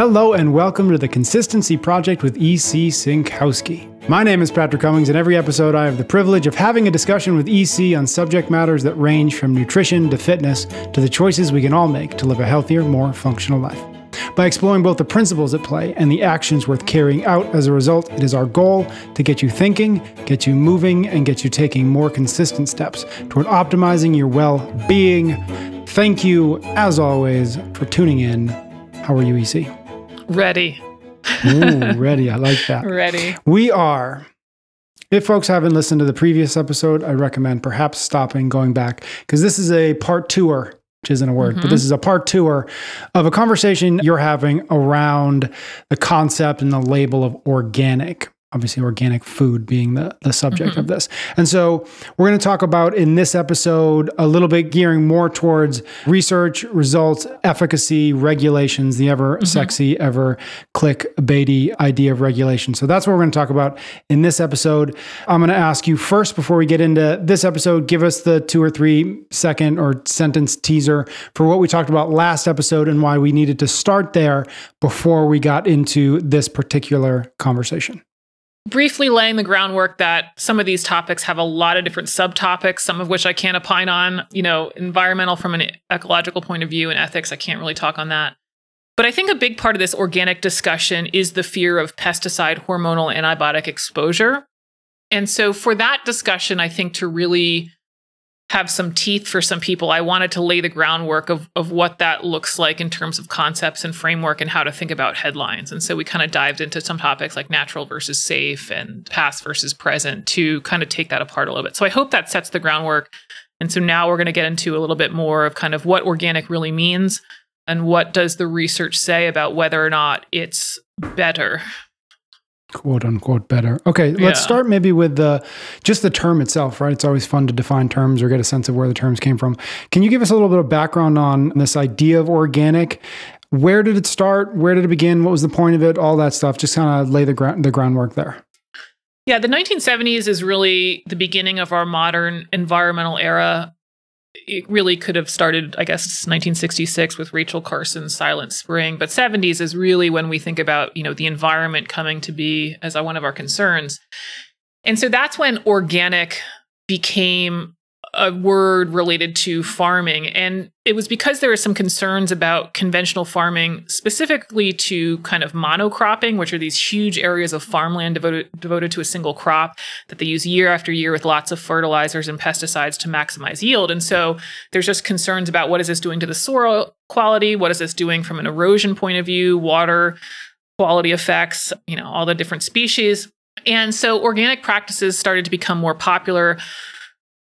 Hello and welcome to the Consistency Project with EC Synkowski. My name is Patrick Cummings, and every episode I have the privilege of having a discussion with EC on subject matters that range from nutrition to fitness to the choices we can all make to live a healthier, more functional life. By exploring both the principles at play and the actions worth carrying out as a result, it is our goal to get you thinking, get you moving, and get you taking more consistent steps toward optimizing your well being. Thank you, as always, for tuning in. How are you, EC? Ready. Ooh, ready. I like that. Ready. We are. If folks haven't listened to the previous episode, I recommend perhaps stopping, going back, because this is a part tour, which isn't a word, but mm-hmm. this is a part tour of a conversation you're having around the concept and the label of organic obviously organic food being the, the subject of mm-hmm. this. And so we're going to talk about in this episode a little bit gearing more towards research, results, efficacy, regulations, the ever mm-hmm. sexy, ever clickbaity idea of regulation. So that's what we're going to talk about in this episode. I'm going to ask you first before we get into this episode, give us the two or three second or sentence teaser for what we talked about last episode and why we needed to start there before we got into this particular conversation briefly laying the groundwork that some of these topics have a lot of different subtopics, some of which I can't opine on. You know, environmental from an ecological point of view and ethics, I can't really talk on that. But I think a big part of this organic discussion is the fear of pesticide, hormonal, antibiotic exposure. And so, for that discussion, I think to really have some teeth for some people, I wanted to lay the groundwork of, of what that looks like in terms of concepts and framework and how to think about headlines. And so we kind of dived into some topics like natural versus safe and past versus present to kind of take that apart a little bit. So I hope that sets the groundwork. And so now we're going to get into a little bit more of kind of what organic really means and what does the research say about whether or not it's better quote unquote better. Okay, let's Yeah. start maybe with the just the term itself, right? It's always fun to define terms or get a sense of where the terms came from. Can you give us a little bit of background on this idea of organic? Where did it start? Where did it begin? What was the point of it? All that stuff. Just kind of lay the ground the groundwork there. Yeah, the 1970s is really the beginning of our modern environmental era. It really could have started, I guess, 1966 with Rachel Carson's Silent Spring, but 70s is really when we think about, you know, the environment coming to be as one of our concerns. And so that's when organic became a word related to farming. And it was because there were some concerns about conventional farming, specifically to kind of monocropping, which are these huge areas of farmland devoted, devoted to a single crop that they use year after year with lots of fertilizers and pesticides to maximize yield. And so there's just concerns about what is this doing to the soil quality? What is this doing from an erosion point of view, water quality effects, you know, all the different species. And so organic practices started to become more popular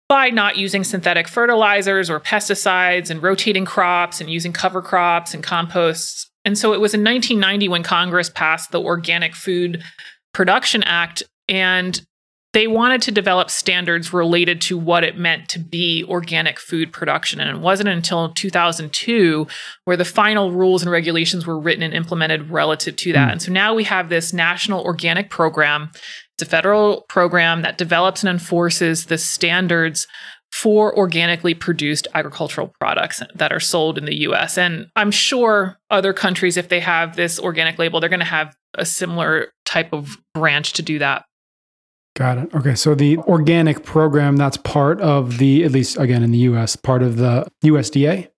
by not using synthetic fertilizers or pesticides and rotating crops and using cover crops and composts. And so it was in 1990 when Congress passed the Organic Food Production Act, and they wanted to develop standards related to what it meant to be organic food production. And it wasn't until 2002 where the final rules and regulations were written and implemented relative to that. Hmm. And so now we have this national organic program. It's a federal program that develops and enforces the standards for organically produced agricultural products that are sold in the US. And I'm sure other countries, if they have this organic label, they're going to have a similar type of branch to do that. Got it. Okay, so the organic program that's part of the at least again in the US, part of the USDA.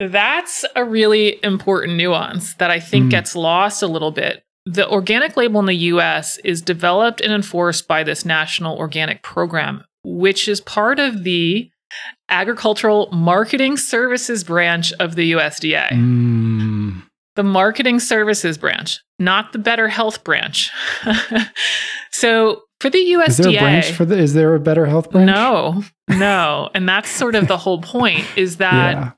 That's a really important nuance that I think Mm. gets lost a little bit. The organic label in the US is developed and enforced by this national organic program, which is part of the Agricultural Marketing Services branch of the USDA. Mm. The marketing services branch, not the better health branch. so for the USDA, Is there a branch for the? Is there a better health branch? no, no, and that's sort of the whole point is that Yeah.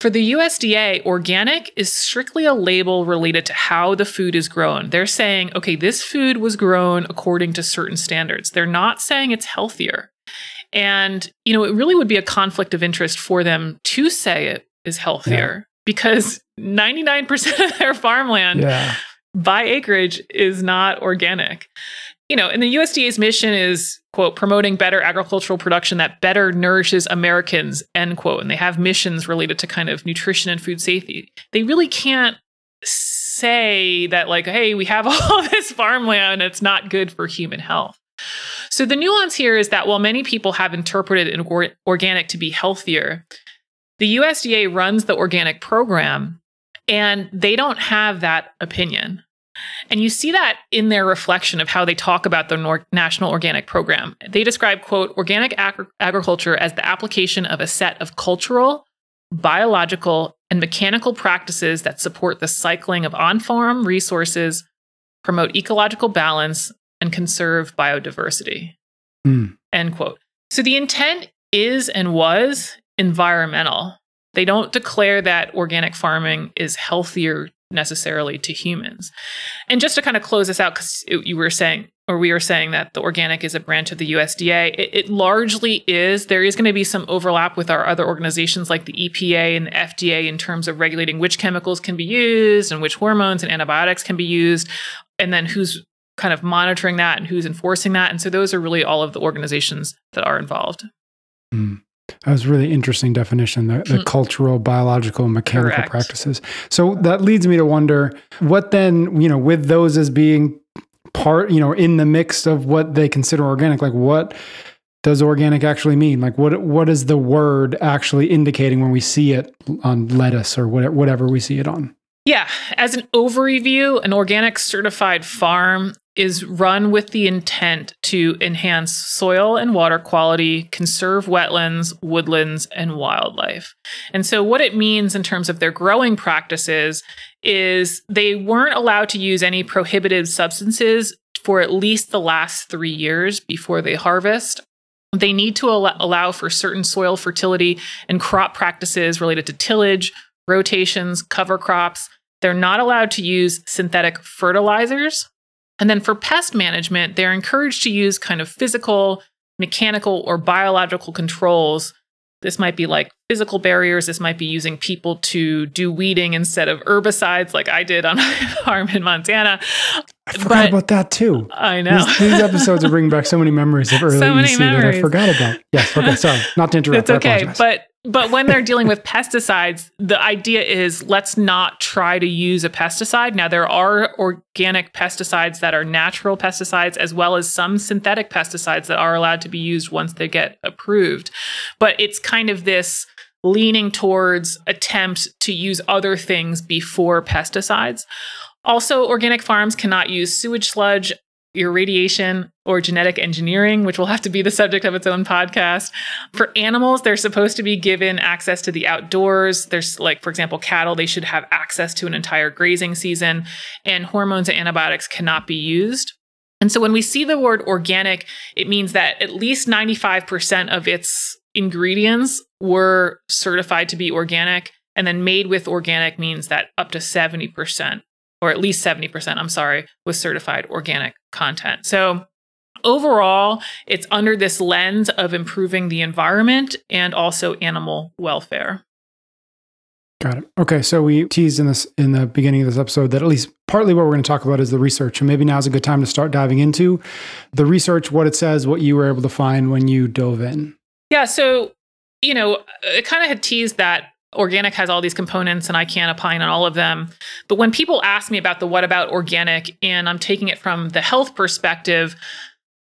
For the USDA, organic is strictly a label related to how the food is grown. They're saying, okay, this food was grown according to certain standards. They're not saying it's healthier. And, you know, it really would be a conflict of interest for them to say it is healthier because 99% of their farmland Yeah. by acreage is not organic. You know, and the USDA's mission is, quote, promoting better agricultural production that better nourishes Americans, end quote. And they have missions related to kind of nutrition and food safety. They really can't say that, like, hey, we have all this farmland, it's not good for human health. So the nuance here is that while many people have interpreted an organic to be healthier, the USDA runs the organic program and they don't have that opinion. And you see that in their reflection of how they talk about the Nor- National Organic Program. They describe, quote, organic ag- agriculture as the application of a set of cultural, biological, and mechanical practices that support the cycling of on farm resources, promote ecological balance, and conserve biodiversity. Mm. End quote. So the intent is and was environmental. They don't declare that organic farming is healthier necessarily to humans. And just to kind of close this out, because you were saying, or we were saying that the organic is a branch of the USDA, it, it largely is. There is going to be some overlap with our other organizations like the EPA and the FDA in terms of regulating which chemicals can be used and which hormones and antibiotics can be used, and then who's kind of monitoring that and who's enforcing that. And so those are really all of the organizations that are involved. Mm. That was really interesting definition, the, the mm. cultural, biological, mechanical Correct. practices. So that leads me to wonder what then, you know, with those as being part, you know, in the mix of what they consider organic, like what does organic actually mean? Like what what is the word actually indicating when we see it on lettuce or whatever, whatever we see it on? Yeah, as an overview, an organic certified farm is run with the intent to enhance soil and water quality, conserve wetlands, woodlands, and wildlife. And so, what it means in terms of their growing practices is they weren't allowed to use any prohibited substances for at least the last three years before they harvest. They need to allow for certain soil fertility and crop practices related to tillage, rotations, cover crops. They're not allowed to use synthetic fertilizers and then for pest management, they're encouraged to use kind of physical, mechanical, or biological controls. This might be like physical barriers. This might be using people to do weeding instead of herbicides, like I did on my farm in Montana. I forgot but, about that too. I know. These, these, episodes are bringing back so many memories of early so EC that I forgot about. Yes. Okay. Sorry. Not to interrupt. It's okay. But but when they're dealing with pesticides, the idea is let's not try to use a pesticide. Now, there are organic pesticides that are natural pesticides, as well as some synthetic pesticides that are allowed to be used once they get approved. But it's kind of this leaning towards attempt to use other things before pesticides. Also, organic farms cannot use sewage sludge irradiation or genetic engineering, which will have to be the subject of its own podcast. For animals, they're supposed to be given access to the outdoors. There's like, for example, cattle, they should have access to an entire grazing season, and hormones and antibiotics cannot be used. And so when we see the word organic, it means that at least 95% of its ingredients were certified to be organic. And then made with organic means that up to 70% or at least 70%, I'm sorry, was certified organic content. So overall, it's under this lens of improving the environment and also animal welfare. Got it. Okay, so we teased in this in the beginning of this episode that at least partly what we're going to talk about is the research, and maybe now's a good time to start diving into the research, what it says, what you were able to find when you dove in. Yeah, so you know, it kind of had teased that organic has all these components and I can't opine on all of them. But when people ask me about the what about organic and I'm taking it from the health perspective,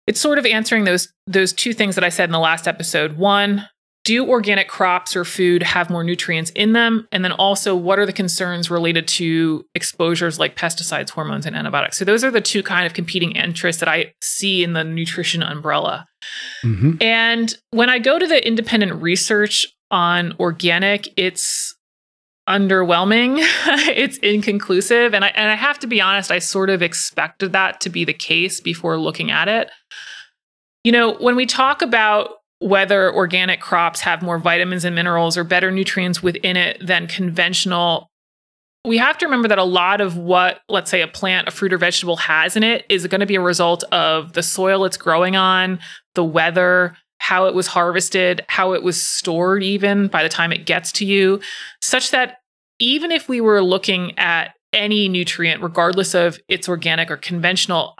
it's sort of answering those those two things that I said in the last episode. One, do organic crops or food have more nutrients in them? And then also, what are the concerns related to exposures like pesticides, hormones, and antibiotics? So, those are the two kind of competing interests that I see in the nutrition umbrella. Mm-hmm. And when I go to the independent research on organic, it's underwhelming. it's inconclusive. And I, and I have to be honest, I sort of expected that to be the case before looking at it. You know, when we talk about whether organic crops have more vitamins and minerals or better nutrients within it than conventional, we have to remember that a lot of what, let's say, a plant, a fruit, or vegetable has in it is going to be a result of the soil it's growing on, the weather, how it was harvested, how it was stored, even by the time it gets to you, such that even if we were looking at any nutrient, regardless of its organic or conventional,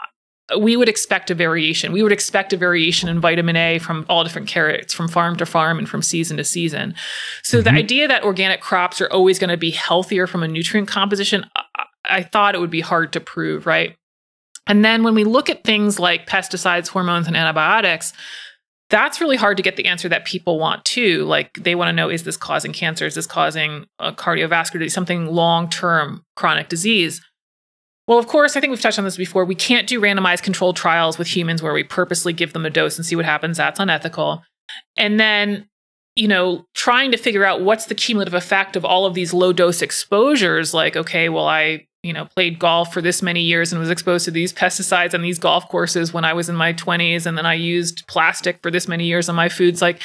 we would expect a variation. We would expect a variation in vitamin A from all different carrots, from farm to farm and from season to season. So mm-hmm. the idea that organic crops are always going to be healthier from a nutrient composition, I thought it would be hard to prove, right? And then when we look at things like pesticides, hormones, and antibiotics, that's really hard to get the answer that people want too. Like they want to know is this causing cancer? Is this causing a cardiovascular disease, something long term chronic disease? Well, of course, I think we've touched on this before. We can't do randomized controlled trials with humans where we purposely give them a dose and see what happens. That's unethical. And then, you know, trying to figure out what's the cumulative effect of all of these low dose exposures, like, okay, well, I you know, played golf for this many years and was exposed to these pesticides on these golf courses when I was in my 20s. And then I used plastic for this many years on my foods. Like,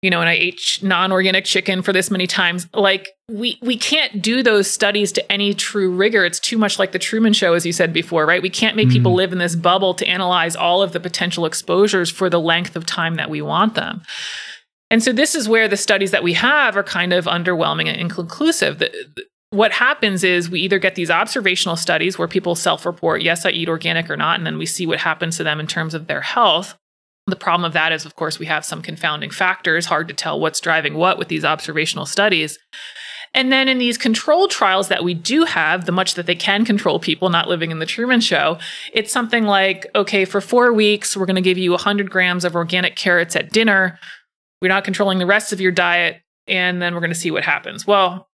you know, and I ate non-organic chicken for this many times. Like we we can't do those studies to any true rigor. It's too much like the Truman Show, as you said before, right? We can't make mm. people live in this bubble to analyze all of the potential exposures for the length of time that we want them. And so this is where the studies that we have are kind of underwhelming and inconclusive. The, what happens is we either get these observational studies where people self report, yes, I eat organic or not, and then we see what happens to them in terms of their health. The problem of that is, of course, we have some confounding factors, hard to tell what's driving what with these observational studies. And then in these control trials that we do have, the much that they can control people not living in the Truman Show, it's something like, okay, for four weeks, we're going to give you 100 grams of organic carrots at dinner. We're not controlling the rest of your diet. And then we're going to see what happens. Well,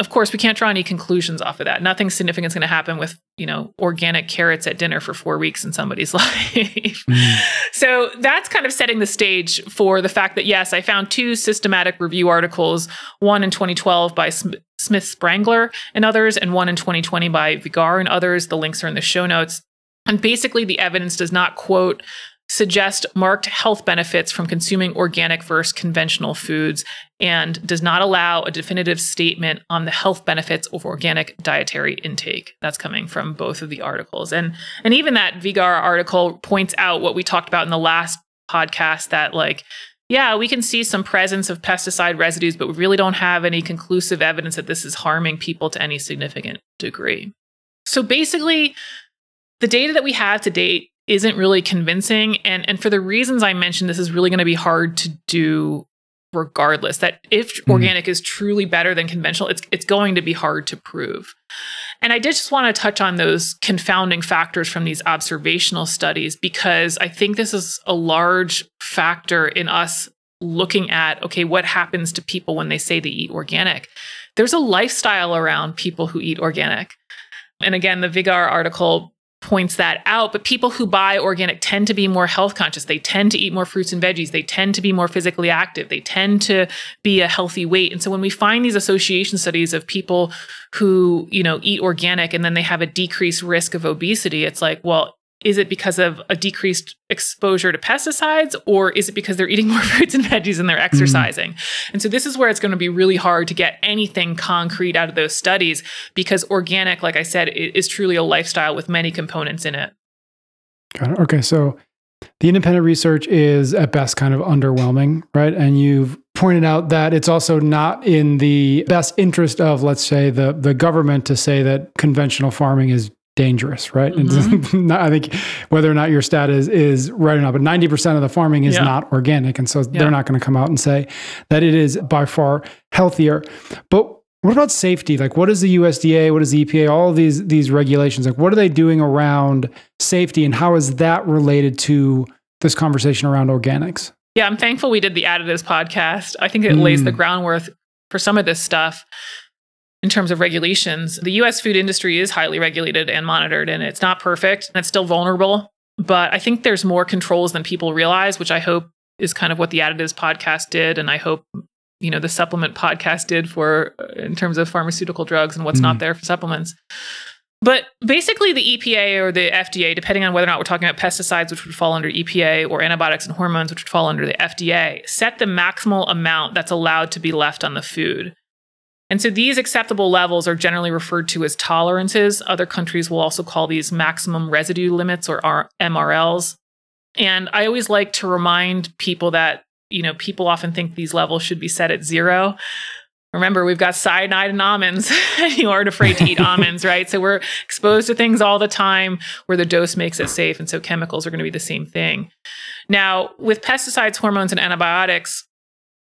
of course, we can't draw any conclusions off of that. Nothing significant is going to happen with, you know, organic carrots at dinner for four weeks in somebody's life. Mm. So that's kind of setting the stage for the fact that, yes, I found two systematic review articles, one in 2012 by Smith Spangler and others, and one in 2020 by Vigar and others. The links are in the show notes. And basically, the evidence does not quote suggest marked health benefits from consuming organic versus conventional foods and does not allow a definitive statement on the health benefits of organic dietary intake. That's coming from both of the articles. And and even that Vigar article points out what we talked about in the last podcast that like yeah, we can see some presence of pesticide residues, but we really don't have any conclusive evidence that this is harming people to any significant degree. So basically, the data that we have to date isn't really convincing. And, and for the reasons I mentioned, this is really going to be hard to do regardless. That if mm. organic is truly better than conventional, it's, it's going to be hard to prove. And I did just want to touch on those confounding factors from these observational studies because I think this is a large factor in us looking at okay, what happens to people when they say they eat organic? There's a lifestyle around people who eat organic. And again, the Vigar article points that out. But people who buy organic tend to be more health conscious. They tend to eat more fruits and veggies. They tend to be more physically active. They tend to be a healthy weight. And so when we find these association studies of people who, you know, eat organic and then they have a decreased risk of obesity, it's like, well, is it because of a decreased exposure to pesticides or is it because they're eating more fruits and veggies and they're mm-hmm. exercising mm. and so this is where it's going to be really hard to get anything concrete out of those studies because organic like i said is truly a lifestyle with many components in it got it okay so the independent research is at best kind of underwhelming right and you've pointed out that it's also not in the best interest of let's say the the government to say that conventional farming is dangerous, right? Mm-hmm. I think whether or not your stat is is right or not, but ninety percent of the farming is yeah. not organic, and so yeah. they're not going to come out and say that it is by far healthier. But what about safety? Like, what is the USDA? What is the EPA? All of these these regulations, like, what are they doing around safety, and how is that related to this conversation around organics? Yeah, I'm thankful we did the additives podcast. I think it mm. lays the mm. groundwork for some of this stuff in terms of regulations. The US food industry is highly regulated and monitored, and it's not perfect and it's still vulnerable. But I think there's more controls than people realize, which I hope is kind of what the additives podcast did. And I hope, you know, the supplement podcast did for uh, in terms of pharmaceutical drugs and what's mm. not there for supplements. But basically, the EPA or the FDA, depending on whether or not we're talking about pesticides, which would fall under EPA, or antibiotics and hormones, which would fall under the FDA, set the maximal amount that's allowed to be left on the food. And so these acceptable levels are generally referred to as tolerances. Other countries will also call these maximum residue limits or MRLs. And I always like to remind people that, you know, people often think these levels should be set at zero. Remember, we've got cyanide and almonds. you aren't afraid to eat almonds, right? So we're exposed to things all the time where the dose makes it safe. And so chemicals are going to be the same thing. Now, with pesticides, hormones, and antibiotics,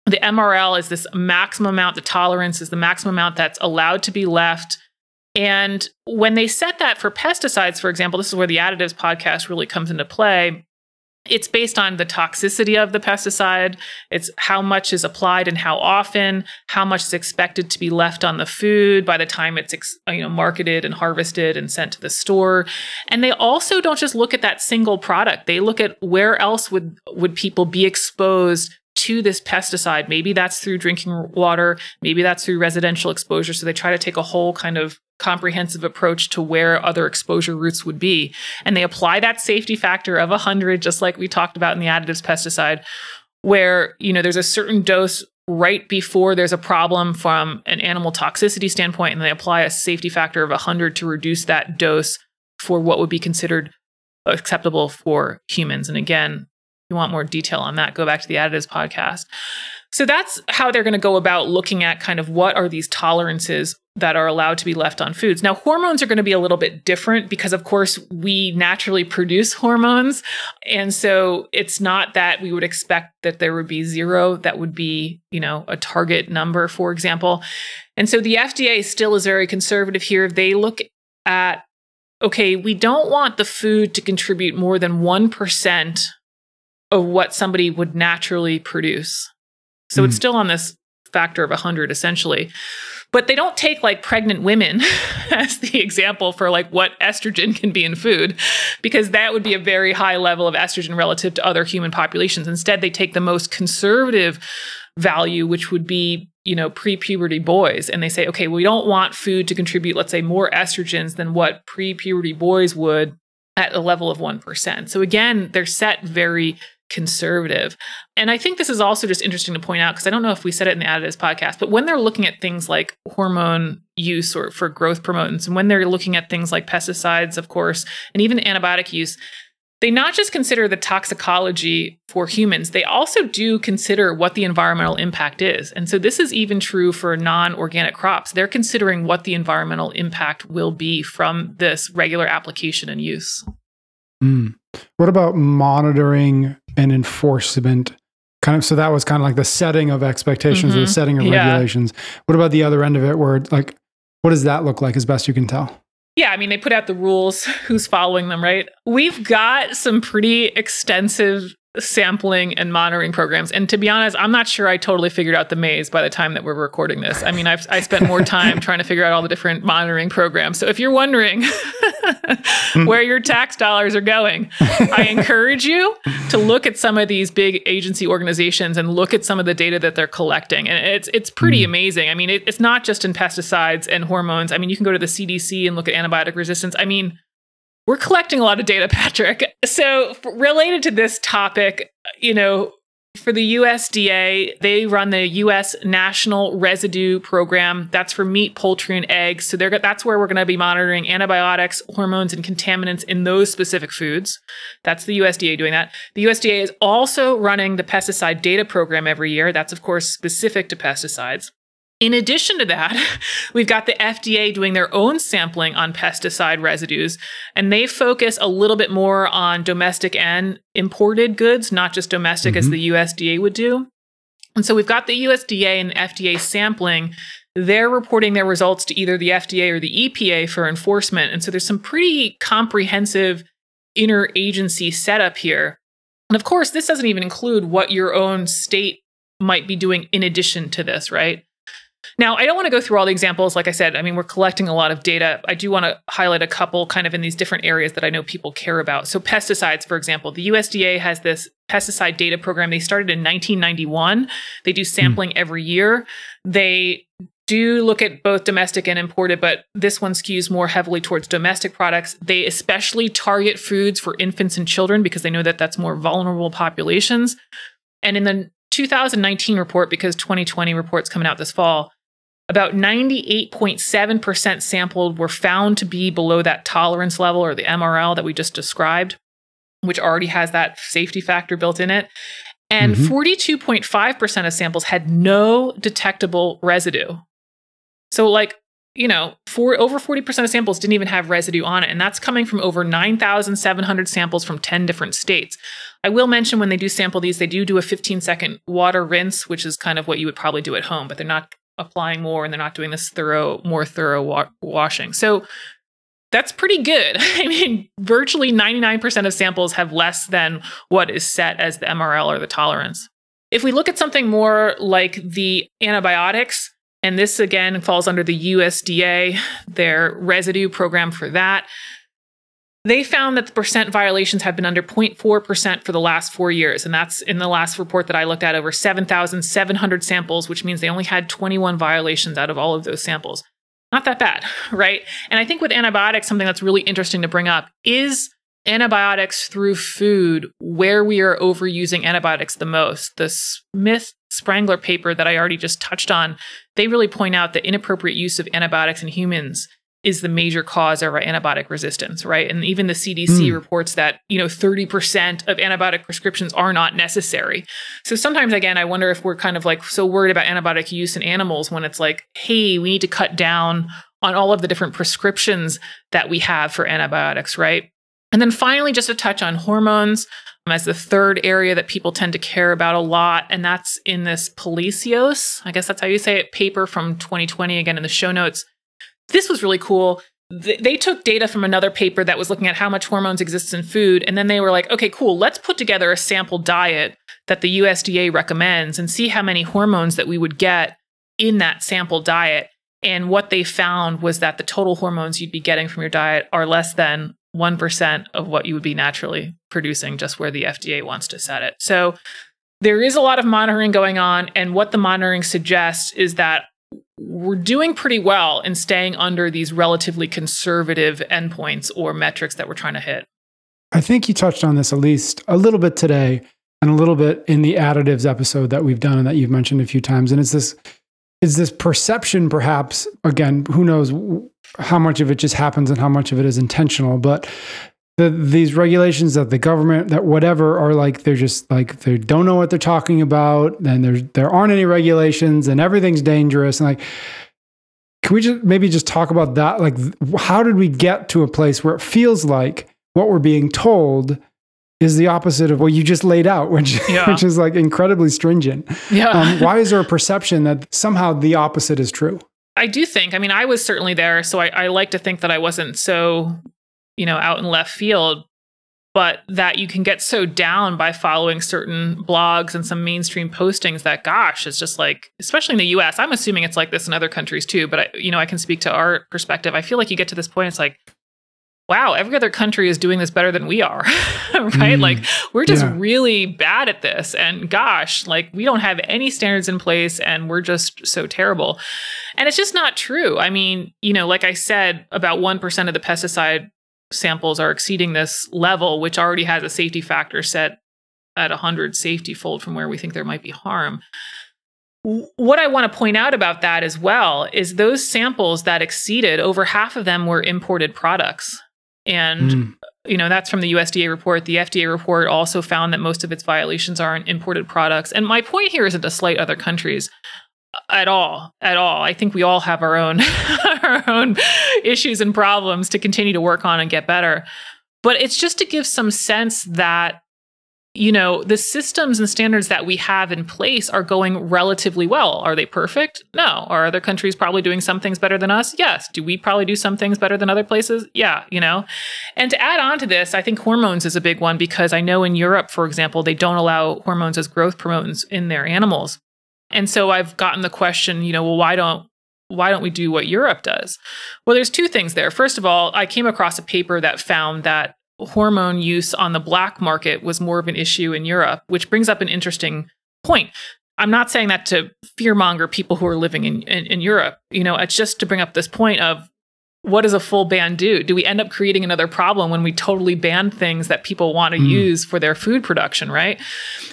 the MRL is this maximum amount, the tolerance is the maximum amount that's allowed to be left And when they set that for pesticides, for example, this is where the additives podcast really comes into play. It's based on the toxicity of the pesticide. It's how much is applied and how often, how much is expected to be left on the food by the time it's you know marketed and harvested and sent to the store. And they also don't just look at that single product. They look at where else would would people be exposed to this pesticide. Maybe that's through drinking water, maybe that's through residential exposure. So they try to take a whole kind of comprehensive approach to where other exposure routes would be. And they apply that safety factor of 100, just like we talked about in the additives pesticide, where, you know, there's a certain dose right before there's a problem from an animal toxicity standpoint, and they apply a safety factor of 100 to reduce that dose for what would be considered acceptable for humans. And again, you want more detail on that, go back to the additives podcast. So that's how they're going to go about looking at kind of what are these tolerances that are allowed to be left on foods. Now, hormones are going to be a little bit different because, of course, we naturally produce hormones. And so it's not that we would expect that there would be zero, that would be, you know, a target number, for example. And so the FDA still is very conservative here. They look at, okay, we don't want the food to contribute more than 1% of what somebody would naturally produce. So mm. it's still on this factor of 100 essentially. But they don't take like pregnant women as the example for like what estrogen can be in food because that would be a very high level of estrogen relative to other human populations. Instead, they take the most conservative value which would be you know pre-puberty boys and they say okay we don't want food to contribute let's say more estrogens than what pre-puberty boys would at a level of 1%. So again, they're set very conservative. And I think this is also just interesting to point out because I don't know if we said it in the additives podcast, but when they're looking at things like hormone use or for growth promotants, and when they're looking at things like pesticides, of course, and even antibiotic use, they not just consider the toxicology for humans, they also do consider what the environmental impact is. And so this is even true for non organic crops. They're considering what the environmental impact will be from this regular application and use. Mm. What about monitoring and enforcement? Kind of, so that was kind of like the setting of expectations mm-hmm. or the mm-hmm. setting of yeah. regulations. What about the other end of it, where like, what does that look like as best you can tell? Yeah, I mean, they put out the rules, who's following them, right? We've got some pretty extensive sampling and monitoring programs. And to be honest, I'm not sure I totally figured out the maze by the time that we're recording this. I mean, I've I spent more time trying to figure out all the different monitoring programs. So if you're wondering where your tax dollars are going, I encourage you to look at some of these big agency organizations and look at some of the data that they're collecting. And it's it's pretty mm. amazing. I mean, it, it's not just in pesticides and hormones. I mean, you can go to the CDC and look at antibiotic resistance. I mean, we're collecting a lot of data, Patrick. So, related to this topic, you know, for the USDA, they run the US National Residue Program. That's for meat, poultry, and eggs. So that's where we're going to be monitoring antibiotics, hormones, and contaminants in those specific foods. That's the USDA doing that. The USDA is also running the pesticide data program every year. That's, of course, specific to pesticides. In addition to that, we've got the FDA doing their own sampling on pesticide residues, and they focus a little bit more on domestic and imported goods, not just domestic mm-hmm. as the USDA would do. And so we've got the USDA and FDA sampling. They're reporting their results to either the FDA or the EPA for enforcement. And so there's some pretty comprehensive interagency setup here. And of course, this doesn't even include what your own state might be doing in addition to this, right? Now, I don't want to go through all the examples. Like I said, I mean, we're collecting a lot of data. I do want to highlight a couple kind of in these different areas that I know people care about. So, pesticides, for example, the USDA has this pesticide data program. They started in 1991. They do sampling mm. every year. They do look at both domestic and imported, but this one skews more heavily towards domestic products. They especially target foods for infants and children because they know that that's more vulnerable populations. And in the 2019 report, because 2020 reports coming out this fall, about 98.7% sampled were found to be below that tolerance level or the MRL that we just described, which already has that safety factor built in it. And mm-hmm. 42.5% of samples had no detectable residue. So, like, you know, for over 40% of samples didn't even have residue on it. And that's coming from over 9,700 samples from 10 different states. I will mention when they do sample these, they do do a 15 second water rinse, which is kind of what you would probably do at home, but they're not applying more and they're not doing this thorough, more thorough wa- washing. So that's pretty good. I mean, virtually 99% of samples have less than what is set as the MRL or the tolerance. If we look at something more like the antibiotics, and this again falls under the USDA, their residue program for that. They found that the percent violations have been under 0.4% for the last four years. And that's in the last report that I looked at over 7,700 samples, which means they only had 21 violations out of all of those samples. Not that bad, right? And I think with antibiotics, something that's really interesting to bring up is antibiotics through food where we are overusing antibiotics the most. The Smith Spangler paper that I already just touched on, they really point out that inappropriate use of antibiotics in humans is the major cause of our antibiotic resistance, right? And even the CDC mm. reports that, you know, 30% of antibiotic prescriptions are not necessary. So sometimes again, I wonder if we're kind of like so worried about antibiotic use in animals when it's like, hey, we need to cut down on all of the different prescriptions that we have for antibiotics, right? And then finally, just a touch on hormones um, as the third area that people tend to care about a lot. And that's in this Palacios, I guess that's how you say it, paper from 2020, again in the show notes. This was really cool. They took data from another paper that was looking at how much hormones exists in food. And then they were like, okay, cool, let's put together a sample diet that the USDA recommends and see how many hormones that we would get in that sample diet. And what they found was that the total hormones you'd be getting from your diet are less than 1% of what you would be naturally producing just where the FDA wants to set it. So there is a lot of monitoring going on. And what the monitoring suggests is that we're doing pretty well in staying under these relatively conservative endpoints or metrics that we're trying to hit. I think you touched on this at least a little bit today and a little bit in the additives episode that we've done and that you've mentioned a few times. And it's this is this perception perhaps again who knows how much of it just happens and how much of it is intentional but the, these regulations that the government that whatever are like they're just like they don't know what they're talking about and there there aren't any regulations and everything's dangerous and like can we just maybe just talk about that like how did we get to a place where it feels like what we're being told is the opposite of what you just laid out, which yeah. which is like incredibly stringent. Yeah. Um, why is there a perception that somehow the opposite is true? I do think. I mean, I was certainly there, so I, I like to think that I wasn't so, you know, out in left field. But that you can get so down by following certain blogs and some mainstream postings that, gosh, it's just like, especially in the U.S. I'm assuming it's like this in other countries too. But I, you know, I can speak to our perspective. I feel like you get to this point, it's like, wow, every other country is doing this better than we are, right? Mm, like we're just yeah. really bad at this. And gosh, like we don't have any standards in place and we're just so terrible. And it's just not true. I mean, you know, like I said, about 1% of the pesticide samples are exceeding this level, which already has a safety factor set at 100 safety fold from where we think there might be harm. What I want to point out about that as well is those samples that exceeded, over half of them were imported products. And mm. you know, that's from the USDA report. The FDA report also found that most of its violations are in imported products. And my point here isn't to slight other countries at all at all i think we all have our own our own issues and problems to continue to work on and get better but it's just to give some sense that you know, the systems and standards that we have in place are going relatively well. Are they perfect? No. Are other countries probably doing some things better than us? Yes. Do we probably do some things better than other places? Yeah, you know. And to add on to this, I think hormones is a big one because I know in Europe, for example, they don't allow hormones as growth promotants in their animals. And so I've gotten the question, you know, well, why don't why don't we do what Europe does? Well, there's two things there. First of all, I came across a paper that found that hormone use on the black market was more of an issue in Europe, which brings up an interesting point. I'm not saying that to fearmonger people who are living in, in, in Europe. You know, it's just to bring up this point of what does a full ban do? Do we end up creating another problem when we totally ban things that people want to mm. use for their food production, right?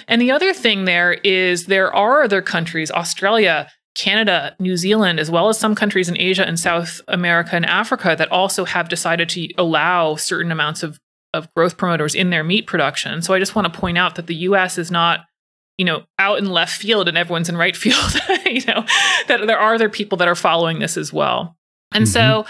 And the other thing there is there are other countries, Australia, Canada, New Zealand, as well as some countries in Asia and South America and Africa that also have decided to allow certain amounts of of growth promoters in their meat production. So I just want to point out that the US is not you know out in left field and everyone's in right field you know that there are other people that are following this as well and mm-hmm. so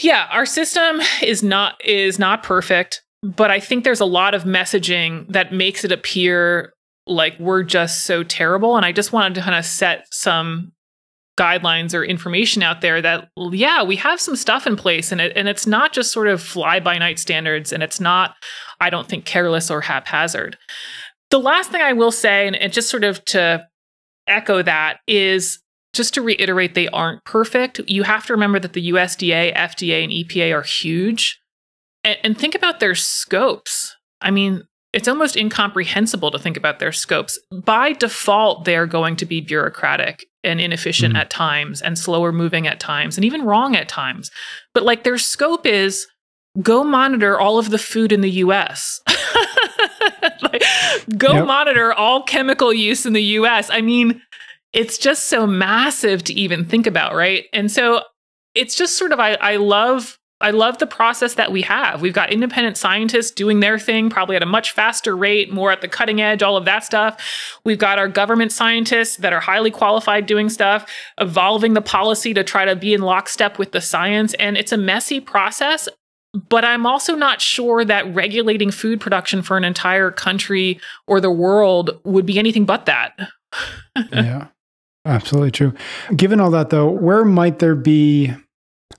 yeah our system is not is not perfect but i think there's a lot of messaging that makes it appear like we're just so terrible and i just wanted to kind of set some guidelines or information out there that yeah we have some stuff in place and it, and it's not just sort of fly by night standards and it's not i don't think careless or haphazard the last thing i will say and, and just sort of to echo that is just to reiterate they aren't perfect you have to remember that the usda fda and epa are huge and, and think about their scopes i mean it's almost incomprehensible to think about their scopes. By default, they're going to be bureaucratic and inefficient mm. at times and slower moving at times and even wrong at times. But like their scope is go monitor all of the food in the US. like, go yep. monitor all chemical use in the US. I mean, it's just so massive to even think about, right? And so it's just sort of I, I love I love the process that we have. We've got independent scientists doing their thing, probably at a much faster rate, more at the cutting edge, all of that stuff. We've got our government scientists that are highly qualified doing stuff, evolving the policy to try to be in lockstep with the science. And it's a messy process. But I'm also not sure that regulating food production for an entire country or the world would be anything but that. yeah, absolutely true. Given all that, though, where might there be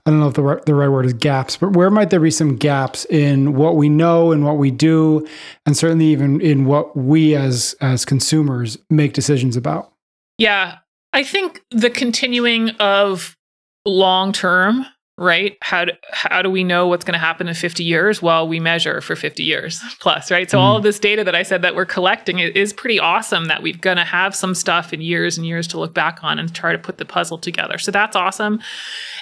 I don't know if the right, the right word is gaps, but where might there be some gaps in what we know and what we do, and certainly even in what we as as consumers make decisions about? Yeah, I think the continuing of long term right? How do, how do we know what's going to happen in 50 years? Well, we measure for 50 years plus, right? So mm. all of this data that I said that we're collecting is pretty awesome that we're going to have some stuff in years and years to look back on and try to put the puzzle together. So that's awesome.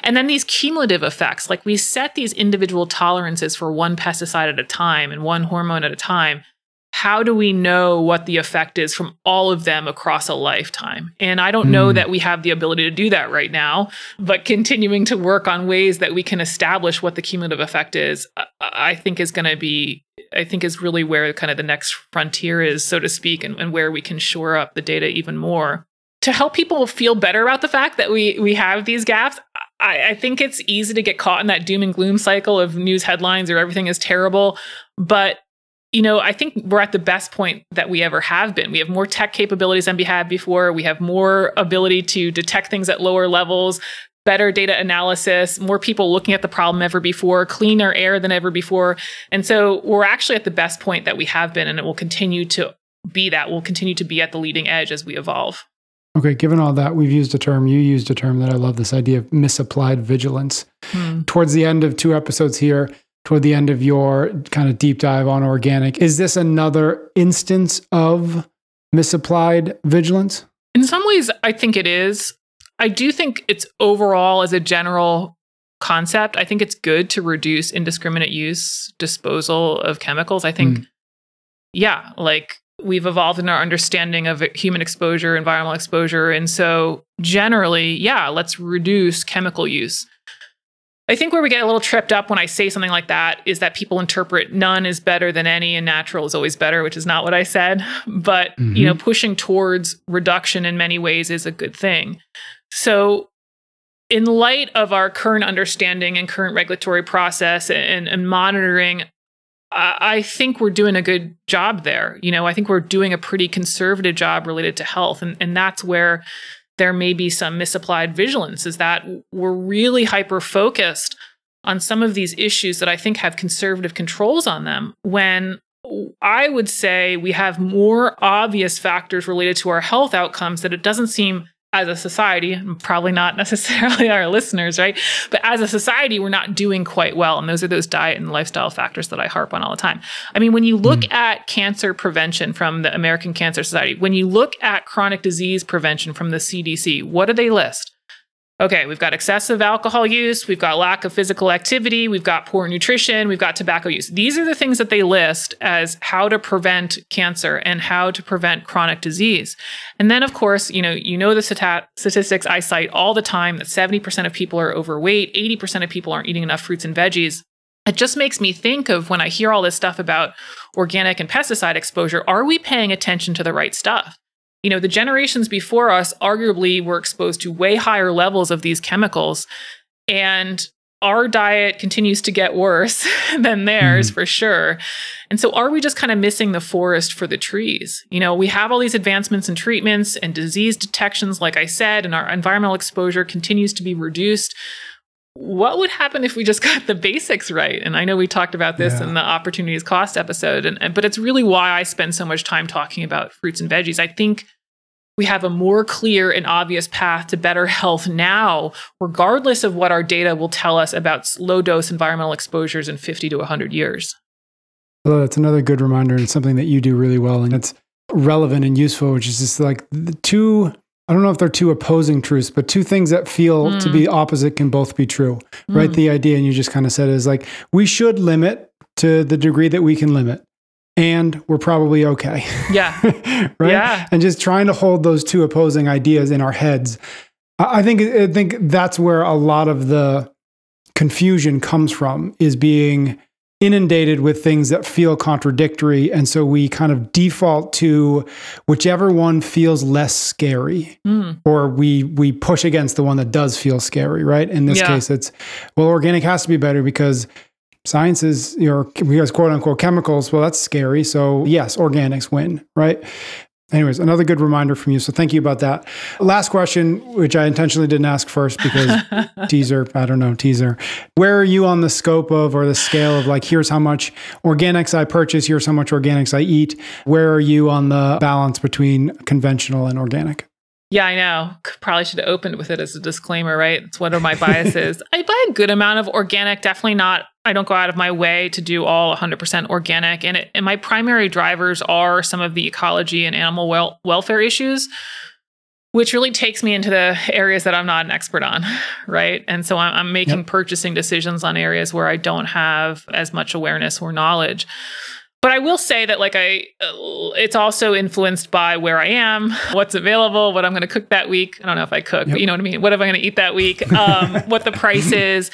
And then these cumulative effects, like we set these individual tolerances for one pesticide at a time and one hormone at a time how do we know what the effect is from all of them across a lifetime? And I don't mm. know hmm. that we have the ability to do that right now, but continuing to work on ways that we can establish what the cumulative effect is, I think is going to be, I think is really where kind of the next frontier is, so to speak, and, and where we can shore up the data even more. To help people feel better about the fact that we we have these gaps, I, I think it's easy to get caught in that doom and gloom cycle of news headlines or everything is terrible. But you know, I think we're at the best point that we ever have been. We have more tech capabilities than we had before. We have more ability to detect things at lower levels, better data analysis, more people looking at the problem ever before, cleaner air than ever before. And so we're actually at the best point that we have been, and it will continue to be that. We'll continue to be at the leading edge as we evolve. Okay, given all that, we've used a term, you used a term that I love this idea of misapplied vigilance. Hmm. Towards the end of two episodes here, toward the end of your kind of deep dive on organic. Is this another instance of misapplied vigilance? In some ways, I think it is. I do think it's overall, as a general concept, I think it's good to reduce indiscriminate use, disposal of chemicals. I think, mm. yeah, like we've evolved in our understanding of human exposure, environmental exposure. And so, generally, yeah, let's reduce chemical use. I think where we get a little tripped up when I say something like that is that people interpret none is better than any and natural is always better, which is not what I said. But, mm-hmm. you know, pushing towards reduction in many ways is a good thing. So, in light of our current understanding and current regulatory process and, and monitoring, I think we're doing a good job there. You know, I think we're doing a pretty conservative job related to health. And, and that's where there may be some misapplied vigilance is that we're really hyper focused on some of these issues that I think have conservative controls on them when I would say we have more obvious factors related to our health outcomes that it doesn't seem as a society, probably not necessarily our listeners, right? But as a society, we're not doing quite well. And those are those diet and lifestyle factors that I harp on all the time. I mean, when you look mm. at cancer prevention from the American Cancer Society, when you look at chronic disease prevention from the CDC, what do they list? Okay, we've got excessive alcohol use, we've got lack of physical activity, we've got poor nutrition, we've got tobacco use. These are the things that they list as how to prevent cancer and how to prevent chronic disease. And then of course, you know, you know the statistics I cite all the time that 70% of people are overweight, 80% of people aren't eating enough fruits and veggies. It just makes me think of when I hear all this stuff about organic and pesticide exposure, are we paying attention to the right stuff? You know, the generations before us arguably were exposed to way higher levels of these chemicals. And our diet continues to get worse than theirs mm. for sure. And so are we just kind of missing the forest for the trees? You know, we have all these advancements and treatments and disease detections, like I said, and our environmental exposure continues to be reduced. What would happen if we just got the basics right? And I know we talked about this yeah. in the opportunities cost episode, and, and but it's really why I spend so much time talking about fruits and veggies. I think we have a more clear and obvious path to better health now, regardless of what our data will tell us about low dose environmental exposures in 50 to 100 years. Well, that's another good reminder and something that you do really well. And it's relevant and useful, which is just like the two, I don't know if they're two opposing truths, but two things that feel mm. to be opposite can both be true, mm. right? The idea, and you just kind of said, is like we should limit to the degree that we can limit and we're probably okay. Yeah. right. Yeah. And just trying to hold those two opposing ideas in our heads. I think I think that's where a lot of the confusion comes from is being inundated with things that feel contradictory and so we kind of default to whichever one feels less scary mm. or we we push against the one that does feel scary right in this yeah. case it's well organic has to be better because science is your because quote unquote chemicals well that's scary so yes organics win right anyways another good reminder from you so thank you about that last question which i intentionally didn't ask first because teaser i don't know teaser where are you on the scope of or the scale of like here's how much organics i purchase here's how much organics i eat where are you on the balance between conventional and organic yeah, I know. Probably should have opened with it as a disclaimer, right? It's one of my biases. I buy a good amount of organic, definitely not. I don't go out of my way to do all 100% organic. And, it, and my primary drivers are some of the ecology and animal wel- welfare issues, which really takes me into the areas that I'm not an expert on, right? And so I'm, I'm making yep. purchasing decisions on areas where I don't have as much awareness or knowledge but I will say that like I uh, it's also influenced by where I am, what's available, what I'm going to cook that week. I don't know if I cook, yep. but you know what I mean? What am I going to eat that week? Um, what the price is,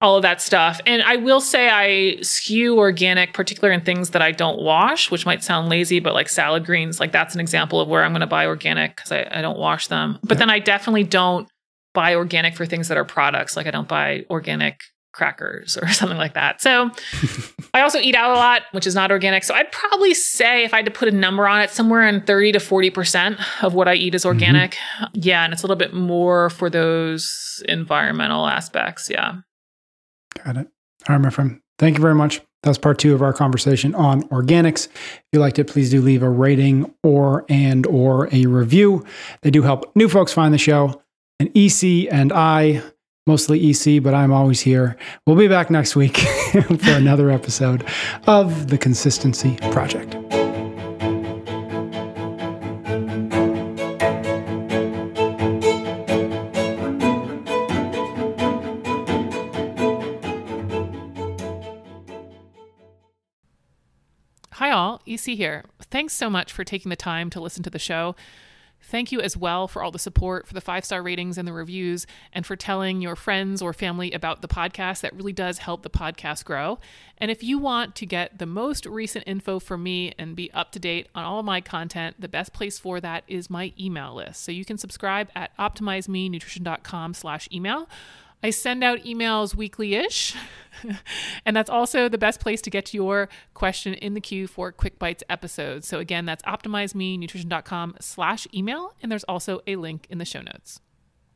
all of that stuff. And I will say I skew organic, particularly in things that I don't wash, which might sound lazy, but like salad greens, like that's an example of where I'm going to buy organic because I, I, don't wash them. But yep. then I definitely don't buy organic for things that are products. Like I don't buy organic crackers or something like that. So I also eat out a lot, which is not organic. So I'd probably say if I had to put a number on it, somewhere in 30 to 40% of what I eat is mm-hmm. organic. Mm-hmm. Yeah. And it's a little bit more for those environmental aspects. Yeah. Got it. All right, my friend. Thank you very much. That's part two of our conversation on organics. If you liked it, please do leave a rating or and or a review. They do help new folks find the show. And EC and I mostly EC, but I'm always here. We'll be back next week for another episode of The Consistency Project. EC here. Thanks so much for taking the time to listen to the show. Thank you as well for all the support, for the five star ratings and the reviews, and for telling your friends or family about the podcast. That really does help the podcast grow. And if you want to get the most recent info from me and be up to date on all of my content, the best place for that is my email list. So you can subscribe at optimizeme slash email. I send out emails weekly ish. and that's also the best place to get your question in the queue for Quick Bites episodes. So again, that's optimizemenutrition.com slash email. And there's also a link in the show notes.